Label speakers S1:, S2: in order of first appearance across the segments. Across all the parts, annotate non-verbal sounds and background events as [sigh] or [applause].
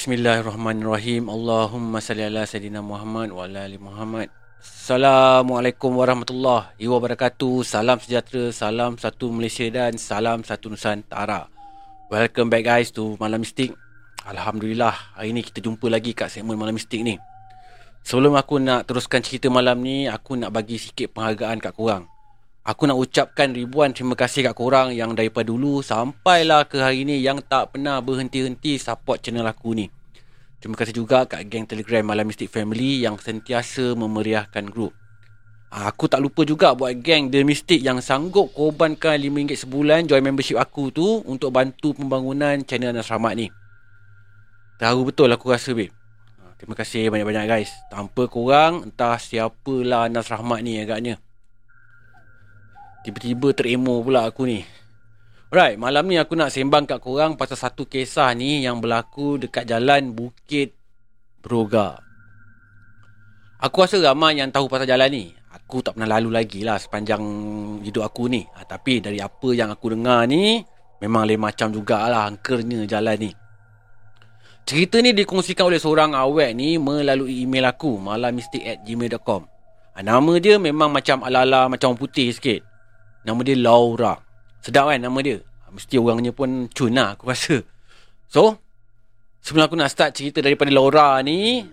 S1: Bismillahirrahmanirrahim. Allahumma salli ala Sayyidina Muhammad wa ala ali Muhammad. Assalamualaikum warahmatullahi wabarakatuh. Salam sejahtera, salam satu Malaysia dan salam satu Nusantara. Welcome back guys to Malam Mistik. Alhamdulillah, hari ni kita jumpa lagi kat segmen Malam Mistik ni. Sebelum aku nak teruskan cerita malam ni, aku nak bagi sikit penghargaan kat korang. Aku nak ucapkan ribuan terima kasih kat korang yang daripada dulu sampailah ke hari ni yang tak pernah berhenti-henti support channel aku ni. Terima kasih juga kat geng Telegram Malam Mystic Family yang sentiasa memeriahkan grup. Ah, aku tak lupa juga buat geng The Mystic yang sanggup korbankan RM5 sebulan join membership aku tu untuk bantu pembangunan channel Anas Rahmat ni. Tahu betul aku rasa babe. Ah, terima kasih banyak-banyak guys. Tanpa korang entah siapalah Anas Rahmat ni agaknya. Tiba-tiba teremo pula aku ni. Alright, malam ni aku nak sembang kat korang pasal satu kisah ni yang berlaku dekat jalan Bukit Broga. Aku rasa ramai yang tahu pasal jalan ni. Aku tak pernah lalu lagi lah sepanjang hidup aku ni. Ha, tapi dari apa yang aku dengar ni, memang lain macam jugalah angkernya jalan ni. Cerita ni dikongsikan oleh seorang awet ni melalui email aku, malamistik at gmail.com. Ha, nama dia memang macam ala-ala macam putih sikit. Nama dia Laura. Sedap kan nama dia? Mesti orangnya pun cun lah aku rasa. So Sebelum aku nak start cerita daripada Laura ni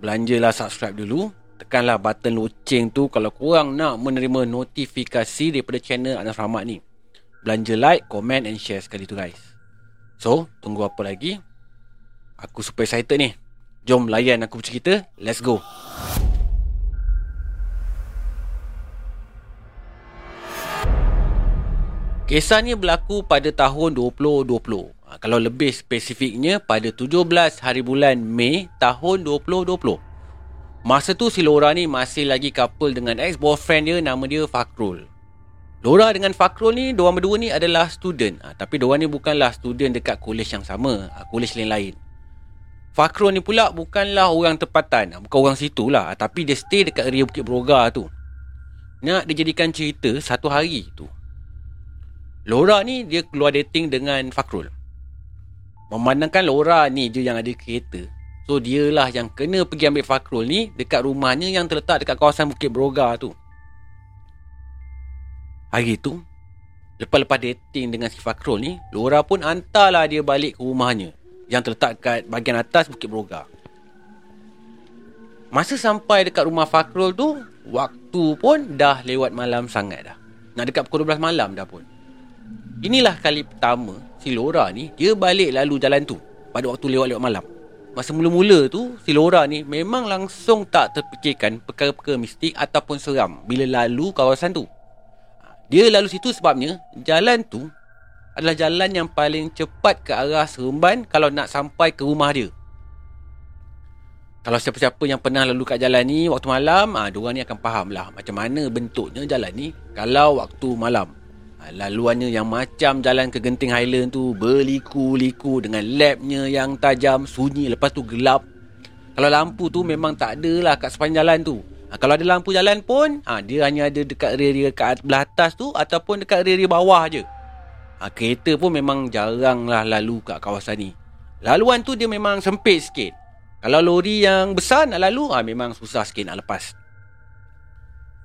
S1: Belanjalah subscribe dulu. Tekanlah button loceng tu Kalau korang nak menerima notifikasi Daripada channel Anas Rahmat ni. Belanja like, comment and share sekali tu guys. So, tunggu apa lagi? Aku super excited ni. Jom layan aku bercerita. Let's go Kisah ni berlaku pada tahun 2020. Ha, kalau lebih spesifiknya pada 17 hari bulan Mei tahun 2020. Masa tu si Laura ni masih lagi couple dengan ex-boyfriend dia nama dia Fakrul. Laura dengan Fakrul ni, diorang berdua ni adalah student. Ha, tapi diorang ni bukanlah student dekat kolej yang sama. Ha, kolej lain-lain. Fakrul ni pula bukanlah orang tempatan. Ha, bukan orang situ lah. Ha, tapi dia stay dekat area Bukit Broga tu. Nak dijadikan cerita satu hari tu. Laura ni dia keluar dating dengan Fakrul. Memandangkan Laura ni je yang ada kereta. So dia lah yang kena pergi ambil Fakrul ni dekat rumahnya yang terletak dekat kawasan Bukit Broga tu. Hari tu, lepas-lepas dating dengan si Fakrul ni, Laura pun hantarlah dia balik ke rumahnya yang terletak kat bahagian atas Bukit Broga. Masa sampai dekat rumah Fakrul tu, waktu pun dah lewat malam sangat dah. Nak dekat pukul 12 malam dah pun. Inilah kali pertama si Laura ni dia balik lalu jalan tu pada waktu lewat-lewat malam. Masa mula-mula tu si Laura ni memang langsung tak terfikirkan perkara-perkara mistik ataupun seram bila lalu kawasan tu. Dia lalu situ sebabnya jalan tu adalah jalan yang paling cepat ke arah Seremban kalau nak sampai ke rumah dia. Kalau siapa-siapa yang pernah lalu kat jalan ni waktu malam, ah ha, diorang ni akan faham lah macam mana bentuknya jalan ni kalau waktu malam. Ha, laluannya yang macam jalan ke Genting Highland tu berliku-liku dengan lapnya yang tajam, sunyi lepas tu gelap. Kalau lampu tu memang tak ada lah kat sepanjang jalan tu. Ha, kalau ada lampu jalan pun, ha, dia hanya ada dekat area kat belah atas tu ataupun dekat area bawah je. Ha, kereta pun memang jarang lah lalu kat kawasan ni. Laluan tu dia memang sempit sikit. Kalau lori yang besar nak lalu, ha, memang susah sikit nak lepas.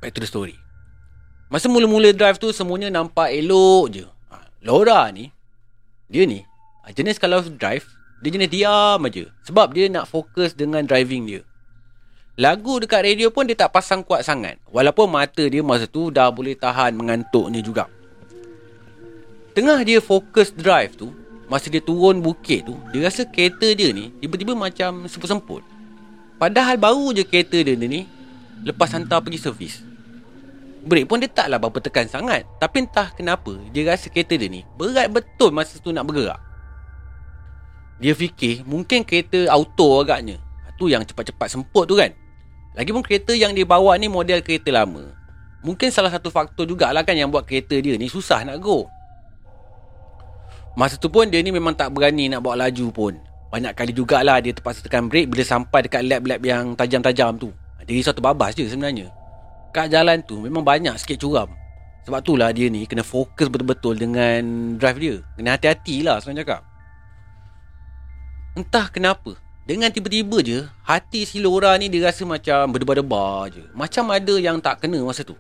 S1: Back to the story. Masa mula-mula drive tu semuanya nampak elok je. Ha, Laura ni, dia ni, ha, jenis kalau drive, dia jenis diam aja. Sebab dia nak fokus dengan driving dia. Lagu dekat radio pun dia tak pasang kuat sangat. Walaupun mata dia masa tu dah boleh tahan mengantuknya juga. Tengah dia fokus drive tu, masa dia turun bukit tu, dia rasa kereta dia ni tiba-tiba macam semput-semput. Padahal baru je kereta dia ni lepas hantar pergi servis. Brake pun dia taklah berapa tekan sangat. Tapi entah kenapa Dia rasa kereta dia ni Berat betul masa tu nak bergerak. Dia fikir Mungkin kereta auto agaknya. Tu yang cepat-cepat semput tu kan. Lagipun kereta yang dia bawa ni Model kereta lama. Mungkin salah satu faktor jugalah kan Yang buat kereta dia ni Susah nak go. Masa tu pun dia ni memang tak berani Nak bawa laju pun. Banyak kali jugalah Dia terpaksa tekan brake Bila sampai dekat lap-lap yang tajam-tajam tu. Dia risau terbabas je sebenarnya kat jalan tu memang banyak sikit curam. Sebab tu lah dia ni kena fokus betul-betul dengan drive dia. Kena hati-hati lah sebenarnya cakap. Entah kenapa Dengan tiba-tiba je Hati si Laura ni dia rasa macam berdebar-debar je Macam ada yang tak kena masa tu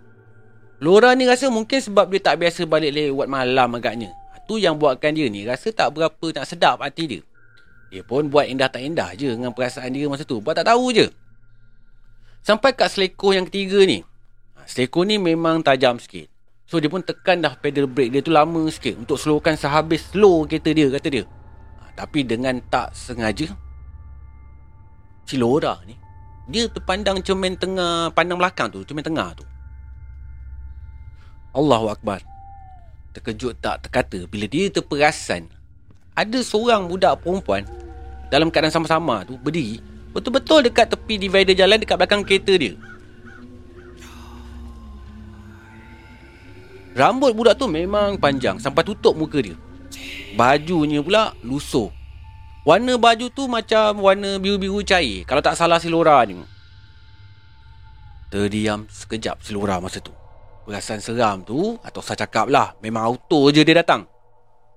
S1: Laura ni rasa mungkin sebab dia tak biasa balik lewat malam agaknya Tu yang buatkan dia ni rasa tak berapa nak sedap hati dia Dia pun buat indah tak indah je dengan perasaan dia masa tu Buat tak tahu je Sampai kat selekoh yang ketiga ni Selekoh ni memang tajam sikit. So dia pun tekan dah pedal brake dia tu lama sikit Untuk slowkan sehabis slow kereta dia kata dia. Ha, Tapi dengan tak sengaja Si Laura ni. Dia terpandang cermin tengah Pandang belakang tu Cermin tengah tu. Allahu Akbar. Terkejut tak terkata Bila dia terperasan Ada seorang budak perempuan Dalam keadaan sama-sama tu Berdiri Betul-betul dekat tepi divider jalan Dekat belakang kereta dia Rambut budak tu memang panjang sampai tutup muka dia. Bajunya pula lusuh. Warna baju tu macam warna biru-biru cair. Kalau tak salah si Laura ni. Terdiam sekejap si Laura masa tu. Perasaan seram tu atau saya cakap lah. Memang auto je dia datang.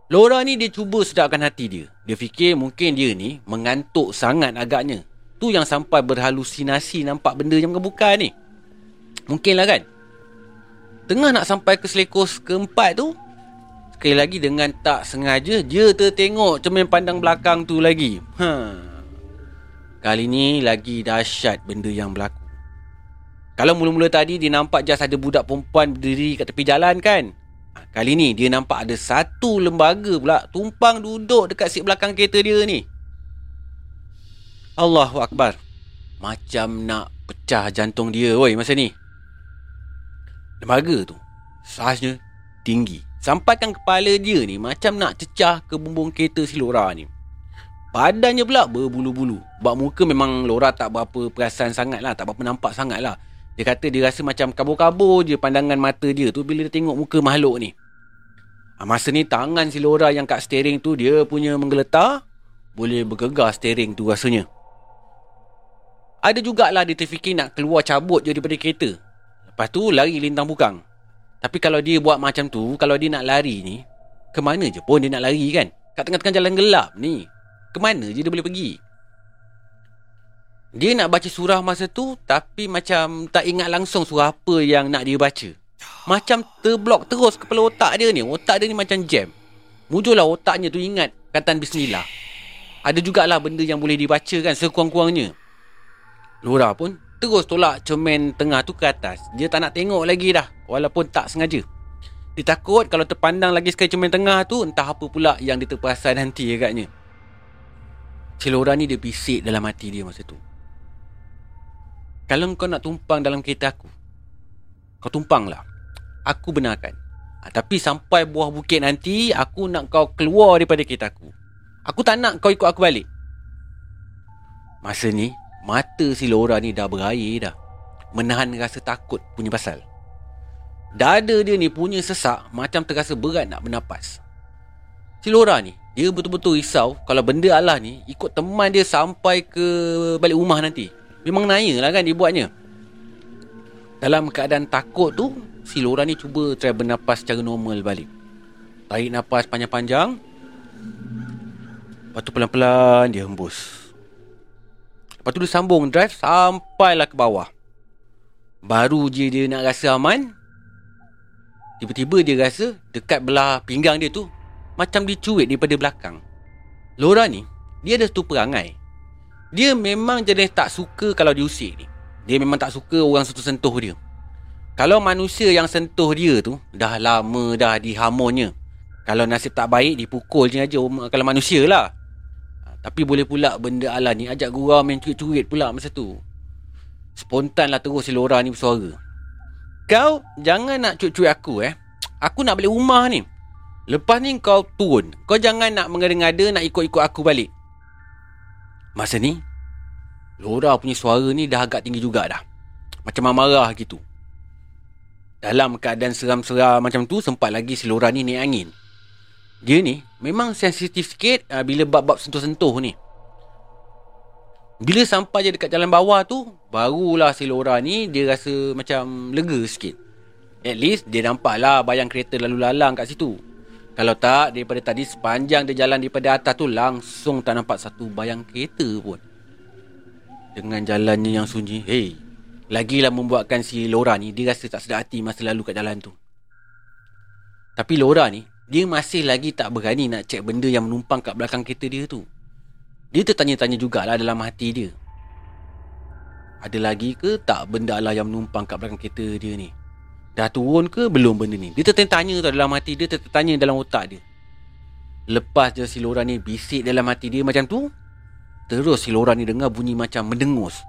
S1: Laura ni dia cuba sedapkan hati dia. Dia fikir mungkin dia ni mengantuk sangat agaknya. Tu yang sampai berhalusinasi nampak benda yang bukan-bukan ni. Mungkin lah kan? Tengah nak sampai ke selekos keempat tu Sekali lagi dengan tak sengaja Dia tertengok cermin pandang belakang tu lagi. Ha. Kali ni lagi dahsyat benda yang berlaku. Kalau mula-mula tadi dia nampak just ada budak perempuan berdiri kat tepi jalan kan? Ha, Kali ni dia nampak ada satu lembaga pula Tumpang duduk dekat seat belakang kereta dia ni. Allahu Akbar. Macam nak pecah jantung dia woi masa ni Lembaga tu Saiznya tinggi. Sampaikan kepala dia ni Macam nak cecah ke bumbung kereta si Laura ni. Badannya pula berbulu-bulu. Sebab muka memang Laura tak berapa perasan sangat lah Tak berapa nampak sangat lah Dia kata dia rasa macam kabur-kabur je pandangan mata dia tu Bila dia tengok muka makhluk ni. Ha, Masa ni tangan si Laura yang kat steering tu Dia punya menggeletar Boleh bergegar steering tu rasanya. Ada jugalah dia terfikir nak keluar cabut je daripada kereta Lepas tu lari lintang bukang. Tapi kalau dia buat macam tu, kalau dia nak lari ni, ke mana je pun dia nak lari kan? Kat tengah-tengah jalan gelap ni. Ke mana je dia boleh pergi? Dia nak baca surah masa tu, tapi macam tak ingat langsung surah apa yang nak dia baca. Macam terblok terus kepala otak dia ni. Otak dia ni macam jam. Mujurlah otaknya tu ingat katan bismillah. Ada jugalah benda yang boleh dibaca kan sekurang-kurangnya. Lura pun terus tolak cermin tengah tu ke atas. Dia tak nak tengok lagi dah. Walaupun tak sengaja. Dia takut kalau terpandang lagi sekali cermin tengah tu, entah apa pula yang dia terperasan nanti agaknya. Celora ni dia bisik dalam hati dia masa tu. Kalau kau nak tumpang dalam kereta aku, kau tumpanglah. Aku benarkan. Ha, tapi sampai buah bukit nanti, aku nak kau keluar daripada kereta aku. Aku tak nak kau ikut aku balik. Masa ni, Mata si Laura ni dah berair dah. Menahan rasa takut punya pasal. Dada dia ni punya sesak Macam terasa berat nak bernapas. Si Laura ni Dia betul-betul risau Kalau benda Allah ni Ikut teman dia sampai ke Balik rumah nanti. Memang naya lah kan dia buatnya. Dalam keadaan takut tu Si Laura ni cuba try bernapas secara normal balik. Tarik nafas panjang-panjang. Lepas tu pelan-pelan dia hembus Lepas tu dia sambung drive sampailah ke bawah. Baru je dia nak rasa aman. Tiba-tiba dia rasa dekat belah pinggang dia tu macam dicuit daripada belakang. Laura ni, dia ada satu perangai. Dia memang jenis tak suka kalau diusik ni. Dia memang tak suka orang sentuh-sentuh dia. Kalau manusia yang sentuh dia tu, dah lama dah dihamonnya. Kalau nasib tak baik, dipukul je aja kalau manusia lah. Tapi boleh pula benda ala ni ajak gurau main cuit-cuit pula masa tu. Spontan lah terus si Laura ni bersuara. Kau jangan nak cuit-cuit aku eh. Aku nak balik rumah ni. Lepas ni kau turun. Kau jangan nak mengada-ngada nak ikut-ikut aku balik. Masa ni, Laura punya suara ni dah agak tinggi juga dah. Macam marah gitu. Dalam keadaan seram-seram macam tu, sempat lagi si Laura ni naik angin. Dia ni memang sensitif sikit uh, bila bab-bab sentuh-sentuh ni. Bila sampai je dekat jalan bawah tu, barulah si Laura ni dia rasa macam lega sikit. At least dia nampak lah bayang kereta lalu lalang kat situ. Kalau tak, daripada tadi sepanjang dia jalan daripada atas tu langsung tak nampak satu bayang kereta pun. Dengan jalannya yang sunyi, hey, lagilah membuatkan si Laura ni dia rasa tak sedar hati masa lalu kat jalan tu. Tapi Laura ni, dia masih lagi tak berani nak cek benda yang menumpang kat belakang kereta dia tu. Dia tertanya-tanya jugalah dalam hati dia. Ada lagi ke tak benda lah yang menumpang kat belakang kereta dia ni? Dah turun ke belum benda ni? Dia tertanya tu dalam hati dia, tertanya dalam otak dia. Lepas je si Laura ni bisik dalam hati dia macam tu, terus si Laura ni dengar bunyi macam mendengus.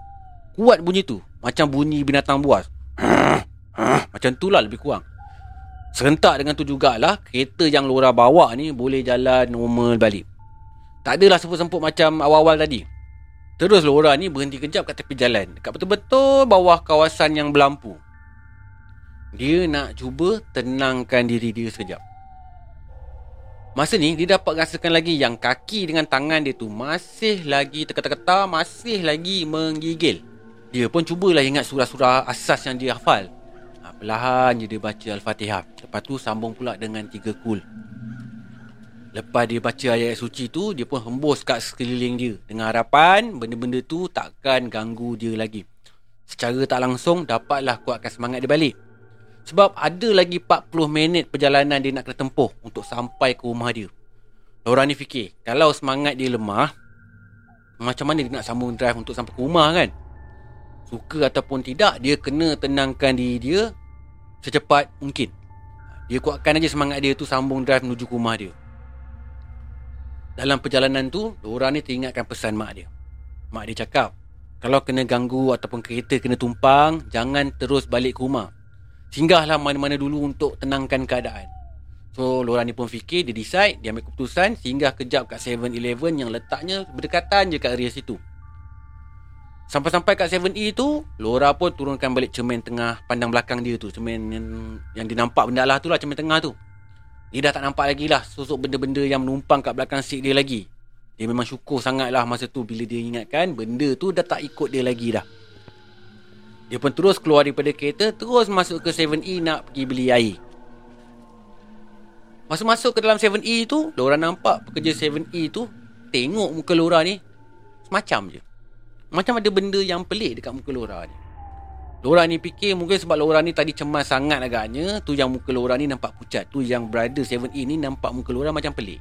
S1: Kuat bunyi tu, macam bunyi binatang buas. [clears throat] macam tu lah lebih kurang. Serentak dengan tu jugalah, kereta yang Laura bawa ni boleh jalan normal balik. Tak adalah semput-semput macam awal-awal tadi. Terus Laura ni berhenti kejap kat tepi jalan. Dekat betul-betul bawah kawasan yang berlampu. Dia nak cuba tenangkan diri dia sekejap. Masa ni dia dapat rasakan lagi yang kaki dengan tangan dia tu masih lagi terketa-keta, masih lagi menggigil. Dia pun cubalah ingat surah-surah asas yang dia hafal. Ha, perlahan je dia baca Al-Fatihah. Lepas tu sambung pula dengan tiga kul. Lepas dia baca ayat suci tu, dia pun hembus kat sekeliling dia. Dengan harapan benda-benda tu takkan ganggu dia lagi. Secara tak langsung, dapatlah kuatkan semangat dia balik. Sebab ada lagi 40 minit perjalanan dia nak kena tempuh untuk sampai ke rumah dia. Orang ni fikir, kalau semangat dia lemah, macam mana dia nak sambung drive untuk sampai ke rumah kan? Suka ataupun tidak, dia kena tenangkan diri dia secepat mungkin. Dia kuatkan aja semangat dia tu sambung drive menuju ke rumah dia. Dalam perjalanan tu, orang ni teringatkan pesan mak dia. Mak dia cakap, kalau kena ganggu ataupun kereta kena tumpang, jangan terus balik ke rumah. Singgahlah mana-mana dulu untuk tenangkan keadaan. So, Laura ni pun fikir, dia decide, dia ambil keputusan, singgah kejap kat 7-Eleven yang letaknya berdekatan je kat area situ. Sampai-sampai kat 7E tu, Laura pun turunkan balik cermin tengah pandang belakang dia tu. Cermin yang, yang dia nampak benda lah tu lah, cermin tengah tu. Dia dah tak nampak lagi lah sosok benda-benda yang menumpang kat belakang seat dia lagi. Dia memang syukur sangat lah masa tu bila dia ingatkan benda tu dah tak ikut dia lagi dah. Dia pun terus keluar daripada kereta Terus masuk ke 7E nak pergi beli air Masa masuk ke dalam 7E tu Laura nampak pekerja 7E tu Tengok muka Laura ni Semacam je Macam ada benda yang pelik dekat muka Laura ni. Laura ni fikir mungkin sebab Laura ni tadi cemas sangat agaknya Tu yang muka Laura ni nampak pucat. Tu yang brother 7E ni nampak muka Laura macam pelik.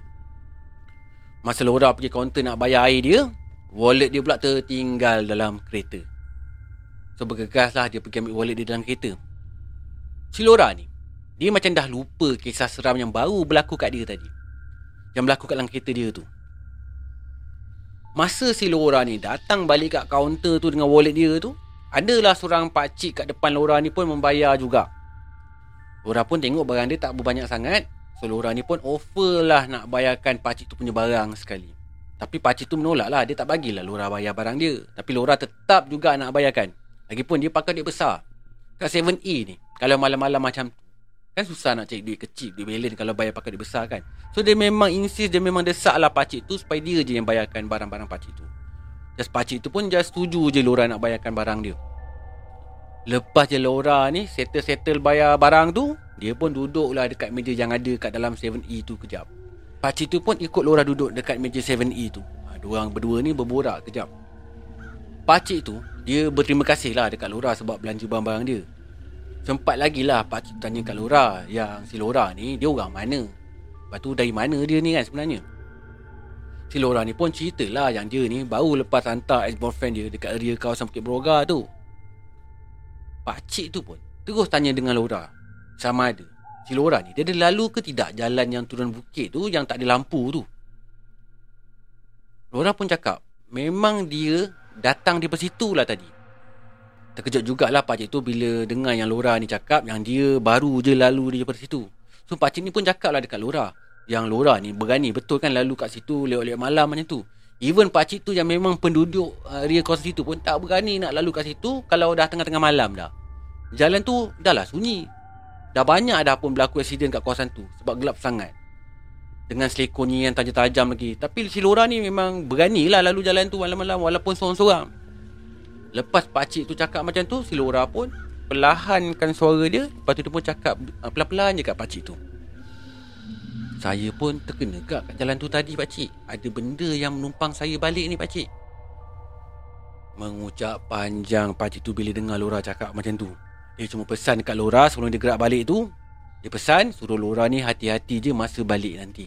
S1: Masa Laura pergi kaunter nak bayar air dia Wallet dia pula tertinggal dalam kereta. So bergegas lah dia pergi ambil wallet dia dalam kereta. Si Laura ni Dia macam dah lupa kisah seram yang baru berlaku kat dia tadi. Yang berlaku kat dalam kereta dia tu Masa si Laura ni datang balik kat kaunter tu dengan wallet dia tu Adalah seorang pakcik kat depan Laura ni pun membayar juga. Laura pun tengok barang dia tak berbanyak sangat. So Laura ni pun offer lah nak bayarkan pakcik tu punya barang sekali. Tapi pakcik tu menolak lah. Dia tak bagilah Laura bayar barang dia. Tapi Laura tetap juga nak bayarkan. Lagipun dia pakai duit besar. Kat 7E ni. Kalau malam-malam macam Kan susah nak cari duit kecil, duit balance kalau bayar pakai duit besar kan. So dia memang insist, dia memang desak lah pakcik tu supaya dia je yang bayarkan barang-barang pakcik tu. Just pakcik tu pun just setuju je Laura nak bayarkan barang dia. Lepas je Laura ni settle-settle bayar barang tu, dia pun duduk lah dekat meja yang ada kat dalam 7E tu kejap. Pakcik tu pun ikut Laura duduk dekat meja 7E tu. Ha, dua orang berdua ni berborak kejap. Pakcik tu dia berterima kasih lah dekat Laura sebab belanja barang-barang dia. Sempat lagi lah pakcik tanya kat Laura yang si Laura ni dia orang mana. Lepas tu dari mana dia ni kan sebenarnya. Si Laura ni pun cerita lah yang dia ni baru lepas hantar ex-boyfriend dia dekat area kawasan Bukit Beroga tu. Pakcik tu pun terus tanya dengan Laura sama ada si Laura ni dia ada lalu ke tidak jalan yang turun bukit tu yang tak ada lampu tu. Laura pun cakap memang dia datang di situ lah tadi. Terkejut jugalah pakcik tu bila dengar yang Laura ni cakap yang dia baru je lalu daripada situ. So pakcik ni pun cakap lah dekat Laura. Yang Laura ni berani betul kan lalu kat situ lewat-lewat malam macam tu. Even pakcik tu yang memang penduduk uh, area kawasan situ pun tak berani nak lalu kat situ kalau dah tengah-tengah malam dah. Jalan tu dah lah sunyi. Dah banyak dah pun berlaku accident kat kawasan tu sebab gelap sangat dengan selekonya yang tajam-tajam lagi. Tapi si Laura ni memang berani lah lalu jalan tu malam-malam walaupun seorang-seorang. Lepas pakcik tu cakap macam tu, si Laura pun perlahankan suara dia. Lepas tu dia pun cakap uh, pelan-pelan je kat pakcik tu. Saya pun terkena kat jalan tu tadi pakcik Ada benda yang menumpang saya balik ni pakcik Mengucap panjang pakcik tu bila dengar Laura cakap macam tu. Dia cuma pesan dekat Laura sebelum dia gerak balik tu. Dia pesan suruh Laura ni hati-hati je masa balik nanti.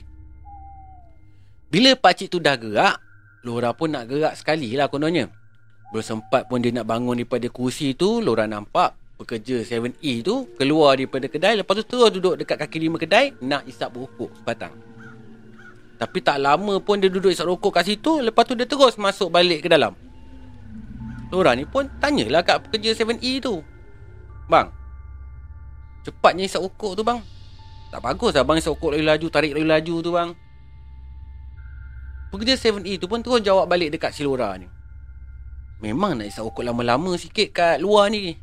S1: Bila pakcik tu dah gerak Laura pun nak gerak sekali lah kononnya Belum sempat pun dia nak bangun daripada kursi tu Laura nampak pekerja 7E tu keluar daripada kedai lepas tu terus duduk dekat kaki lima kedai nak isap rokok sebatang. Tapi tak lama pun dia duduk isap rokok kat situ lepas tu dia terus masuk balik ke dalam. Lora ni pun tanyalah kat pekerja 7E tu. Bang. Cepatnya isap rokok tu bang. Tak bagus lah bang isap rokok lagi laju tarik lagi laju tu bang. Pekerja 7E tu pun terus jawab balik dekat si Lora ni. Memang nak isap rokok lama-lama sikit kat luar ni.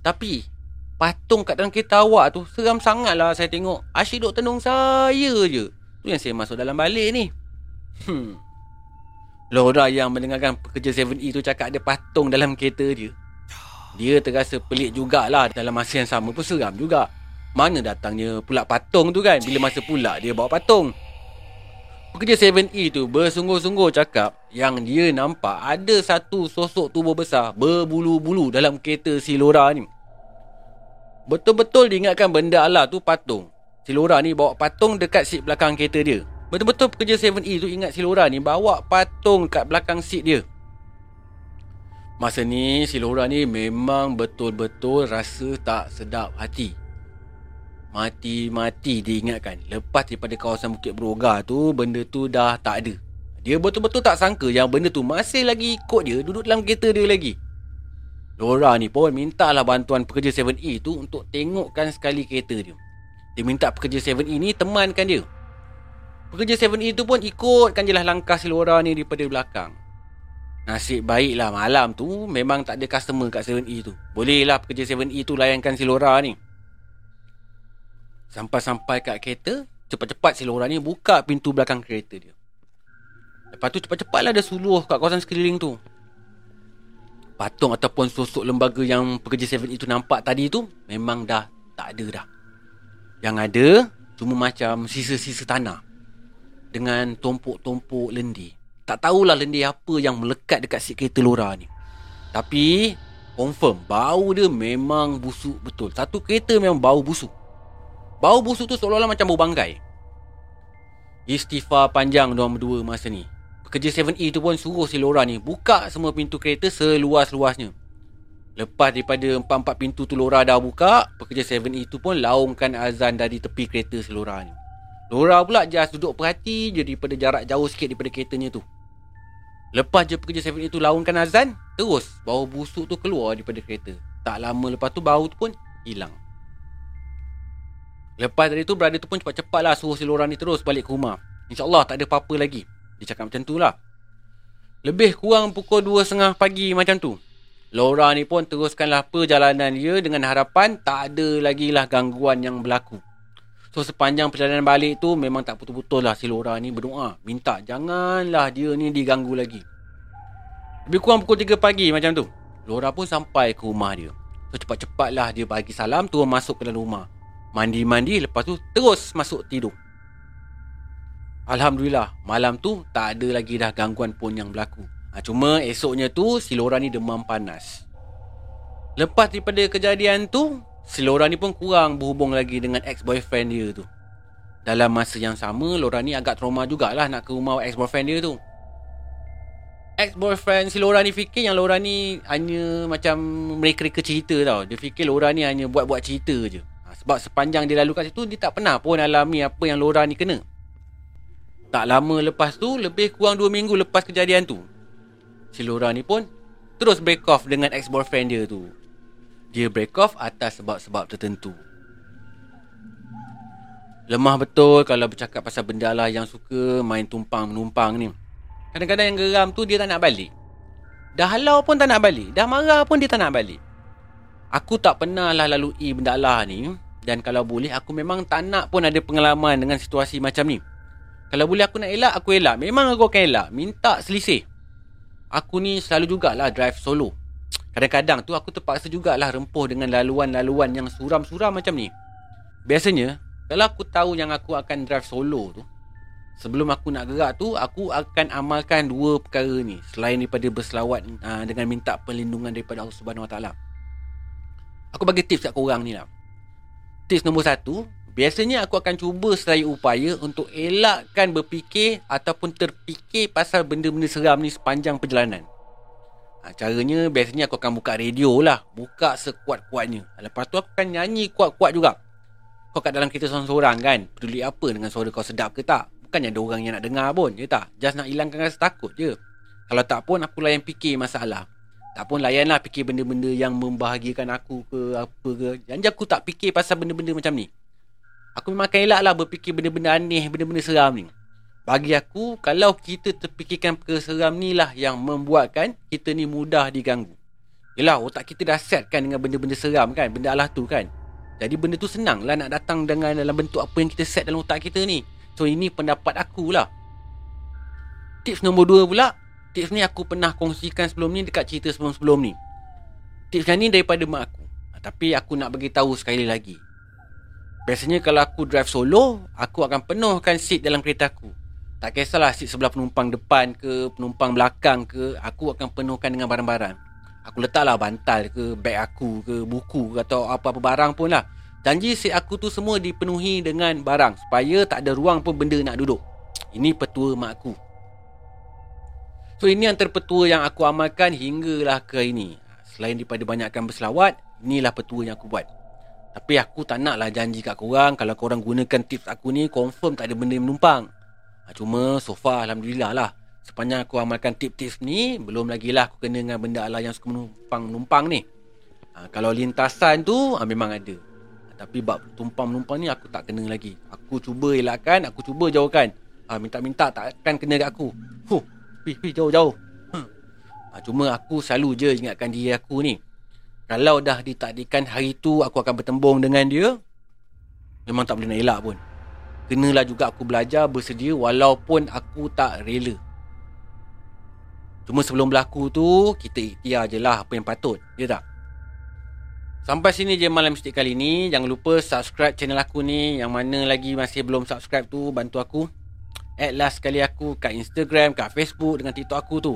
S1: Tapi Patung kat dalam kereta awak tu Seram sangat lah saya tengok. Asyik duk tenung saya je. Tu yang saya masuk dalam balik ni. Hmm. Laura yang mendengarkan pekerja 7E tu cakap ada patung dalam kereta dia Dia terasa pelik jugalah Dalam masa yang sama pun seram juga. Mana datangnya pula patung tu kan? Bila masa pula dia bawa patung Pekerja 7E tu bersungguh-sungguh cakap Yang dia nampak ada satu sosok tubuh besar Berbulu-bulu dalam kereta si Laura ni Betul-betul diingatkan benda Allah tu patung. Si Laura ni bawa patung dekat seat belakang kereta dia. Betul-betul pekerja 7E tu ingat si Laura ni bawa patung kat belakang seat dia. Masa ni si Laura ni memang betul-betul rasa tak sedap hati. Mati-mati dia ingatkan. Lepas daripada kawasan Bukit Beroga tu, benda tu dah tak ada. Dia betul-betul tak sangka yang benda tu masih lagi ikut dia duduk dalam kereta dia lagi. Laura ni pun mintalah bantuan pekerja 7E tu untuk tengokkan sekali kereta dia. Dia minta pekerja 7E ni temankan dia. Pekerja 7E tu pun ikutkan je lah langkah si Laura ni daripada belakang. Nasib baiklah malam tu memang tak ada customer kat 7E tu. Bolehlah pekerja 7E tu layankan si Laura ni. Sampai-sampai kat kereta, cepat-cepat si Laura ni buka pintu belakang kereta dia. Lepas tu cepat-cepatlah dia suluh kat kawasan sekeliling tu patung ataupun sosok lembaga yang pekerja 7 itu nampak tadi tu memang dah tak ada dah. Yang ada cuma macam sisa-sisa tanah dengan tumpuk-tumpuk lendi. Tak tahulah lendi apa yang melekat dekat si kereta Lora ni. Tapi confirm bau dia memang busuk betul. Satu kereta memang bau busuk. Bau busuk tu seolah-olah macam bau bangkai. Istighfar panjang diorang berdua masa ni. Pekerja 7E tu pun suruh si Laura ni buka semua pintu kereta seluas-luasnya. Lepas daripada empat-empat pintu tu Laura dah buka, pekerja 7E tu pun laungkan azan dari tepi kereta si Laura ni. Laura pula just duduk perhati je daripada jarak jauh sikit daripada keretanya tu. Lepas je pekerja 7E tu laungkan azan, terus bau busuk tu keluar daripada kereta. Tak lama lepas tu bau tu pun hilang. Lepas dari tu, brother tu pun cepat-cepat lah suruh si Laura ni terus balik ke rumah. InsyaAllah tak ada apa-apa lagi. Dia cakap macam tu lah. Lebih kurang pukul 2.30 pagi macam tu. Laura ni pun teruskanlah perjalanan dia dengan harapan tak ada lagi lah gangguan yang berlaku. So sepanjang perjalanan balik tu memang tak betul-betul lah si Laura ni berdoa. Minta janganlah dia ni diganggu lagi. Lebih kurang pukul 3 pagi macam tu. Laura pun sampai ke rumah dia. So cepat-cepatlah dia bagi salam turun masuk ke dalam rumah. Mandi-mandi lepas tu terus masuk tidur. Alhamdulillah Malam tu tak ada lagi dah gangguan pun yang berlaku. Ha, Cuma esoknya tu Si Laura ni demam panas. Lepas daripada kejadian tu Si Laura ni pun kurang berhubung lagi dengan ex-boyfriend dia tu. Dalam masa yang sama Laura ni agak trauma jugalah nak ke rumah ex-boyfriend dia tu. Ex-boyfriend si Laura ni fikir yang Laura ni hanya macam mereka-reka cerita tau. Dia fikir Laura ni hanya buat-buat cerita je ha, Sebab sepanjang dia lalu kat situ Dia tak pernah pun alami apa yang Laura ni kena tak lama lepas tu, lebih kurang 2 minggu lepas kejadian tu, si Laura ni pun terus break off dengan ex-boyfriend dia tu. Dia break off atas sebab-sebab tertentu. Lemah betul kalau bercakap pasal benda lah yang suka main tumpang-menumpang ni. Kadang-kadang yang geram tu dia tak nak balik. Dah halau pun tak nak balik. Dah marah pun dia tak nak balik. Aku tak pernah lah lalui benda lah ni. Dan kalau boleh aku memang tak nak pun ada pengalaman dengan situasi macam ni. Kalau boleh aku nak elak, aku elak. Memang aku akan elak. Minta selisih. Aku ni selalu jugalah drive solo. Kadang-kadang tu aku terpaksa jugalah rempuh dengan laluan-laluan yang suram-suram macam ni. Biasanya, Kalau aku tahu yang aku akan drive solo tu Sebelum aku nak gerak tu Aku akan amalkan dua perkara ni Selain daripada berselawat uh, Dengan minta perlindungan daripada Allah Subhanahu Taala. Aku bagi tips kat korang ni lah. Tips nombor satu Biasanya aku akan cuba seraya upaya Untuk elakkan berfikir Ataupun terfikir pasal benda-benda seram ni Sepanjang perjalanan. Ha, Caranya biasanya aku akan buka radio lah. Buka sekuat-kuatnya. Lepas tu aku akan nyanyi kuat-kuat juga. Kau kat dalam kereta seorang-seorang kan Peduli apa dengan suara kau sedap ke tak? Bukannya ada orang yang nak dengar pun Ya tak? Just nak hilangkan rasa takut je. Kalau tak pun aku layan fikir masalah Tak pun layanlah fikir benda-benda yang membahagiakan aku ke apa ke. Jangan aku tak fikir pasal benda-benda macam ni. Aku memang akan elak lah berfikir benda-benda aneh Benda-benda seram ni. Bagi aku Kalau kita terfikirkan perkara seram ni lah Yang membuatkan kita ni mudah diganggu. Yelah otak kita dah setkan dengan benda-benda seram kan Benda Allah tu kan. Jadi benda tu senang lah nak datang dengan dalam bentuk apa yang kita set dalam otak kita ni. So ini pendapat aku lah Tips nombor dua pula Tips ni aku pernah kongsikan sebelum ni Dekat cerita sebelum-sebelum ni. Tips ni daripada mak aku. Ha, Tapi aku nak bagi tahu sekali lagi. Biasanya kalau aku drive solo Aku akan penuhkan seat dalam kereta aku. Tak kisahlah seat sebelah penumpang depan ke Penumpang belakang ke Aku akan penuhkan dengan barang-barang. Aku letaklah bantal ke Beg aku ke Buku ke Atau apa-apa barang pun lah. Janji set aku tu semua dipenuhi dengan barang Supaya tak ada ruang pun benda nak duduk. Ini petua mak aku So ini antara petua yang aku amalkan hinggalah ke ini. Selain daripada banyakkan berselawat Inilah petua yang aku buat. Tapi aku tak naklah janji kat korang Kalau korang gunakan tips aku ni Confirm tak ada benda yang menumpang. Ha, Cuma so far Alhamdulillah lah. Sepanjang aku amalkan tips-tips ni Belum lagi lah aku kena dengan benda Allah yang suka menumpang-menumpang ni. Ha, Kalau lintasan tu ha, memang ada. Tapi bab tumpang-menumpang ni aku tak kena lagi. Aku cuba elakkan, aku cuba jauhkan. Ha, minta-minta takkan kena kat aku. Huh, pi pi jauh-jauh. Hmm. Ha, cuma aku selalu je ingatkan diri aku ni. Kalau dah ditakdirkan hari tu aku akan bertembung dengan dia, memang tak boleh nak elak pun. Kenalah juga aku belajar bersedia walaupun aku tak rela. Cuma sebelum berlaku tu, kita ikhtiar je lah apa yang patut. Ya tak? Sampai sini je malam mistik kali ni. Jangan lupa subscribe channel aku ni. Yang mana lagi masih belum subscribe tu, bantu aku. Add last sekali aku kat Instagram, kat Facebook dengan TikTok aku tu.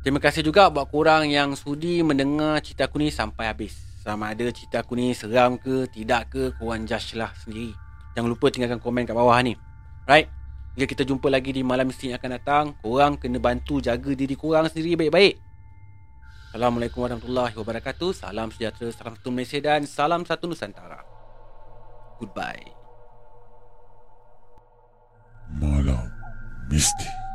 S1: Terima kasih juga buat korang yang sudi mendengar cerita aku ni sampai habis. Sama ada cerita aku ni seram ke, tidak ke, korang judge lah sendiri. Jangan lupa tinggalkan komen kat bawah ni. Right? Hingga kita jumpa lagi di malam mistik yang akan datang. Korang kena bantu jaga diri korang sendiri baik-baik. Assalamualaikum warahmatullahi wabarakatuh. Salam sejahtera, salam satu Malaysia dan salam satu Nusantara. Goodbye.
S2: Malam Mistik.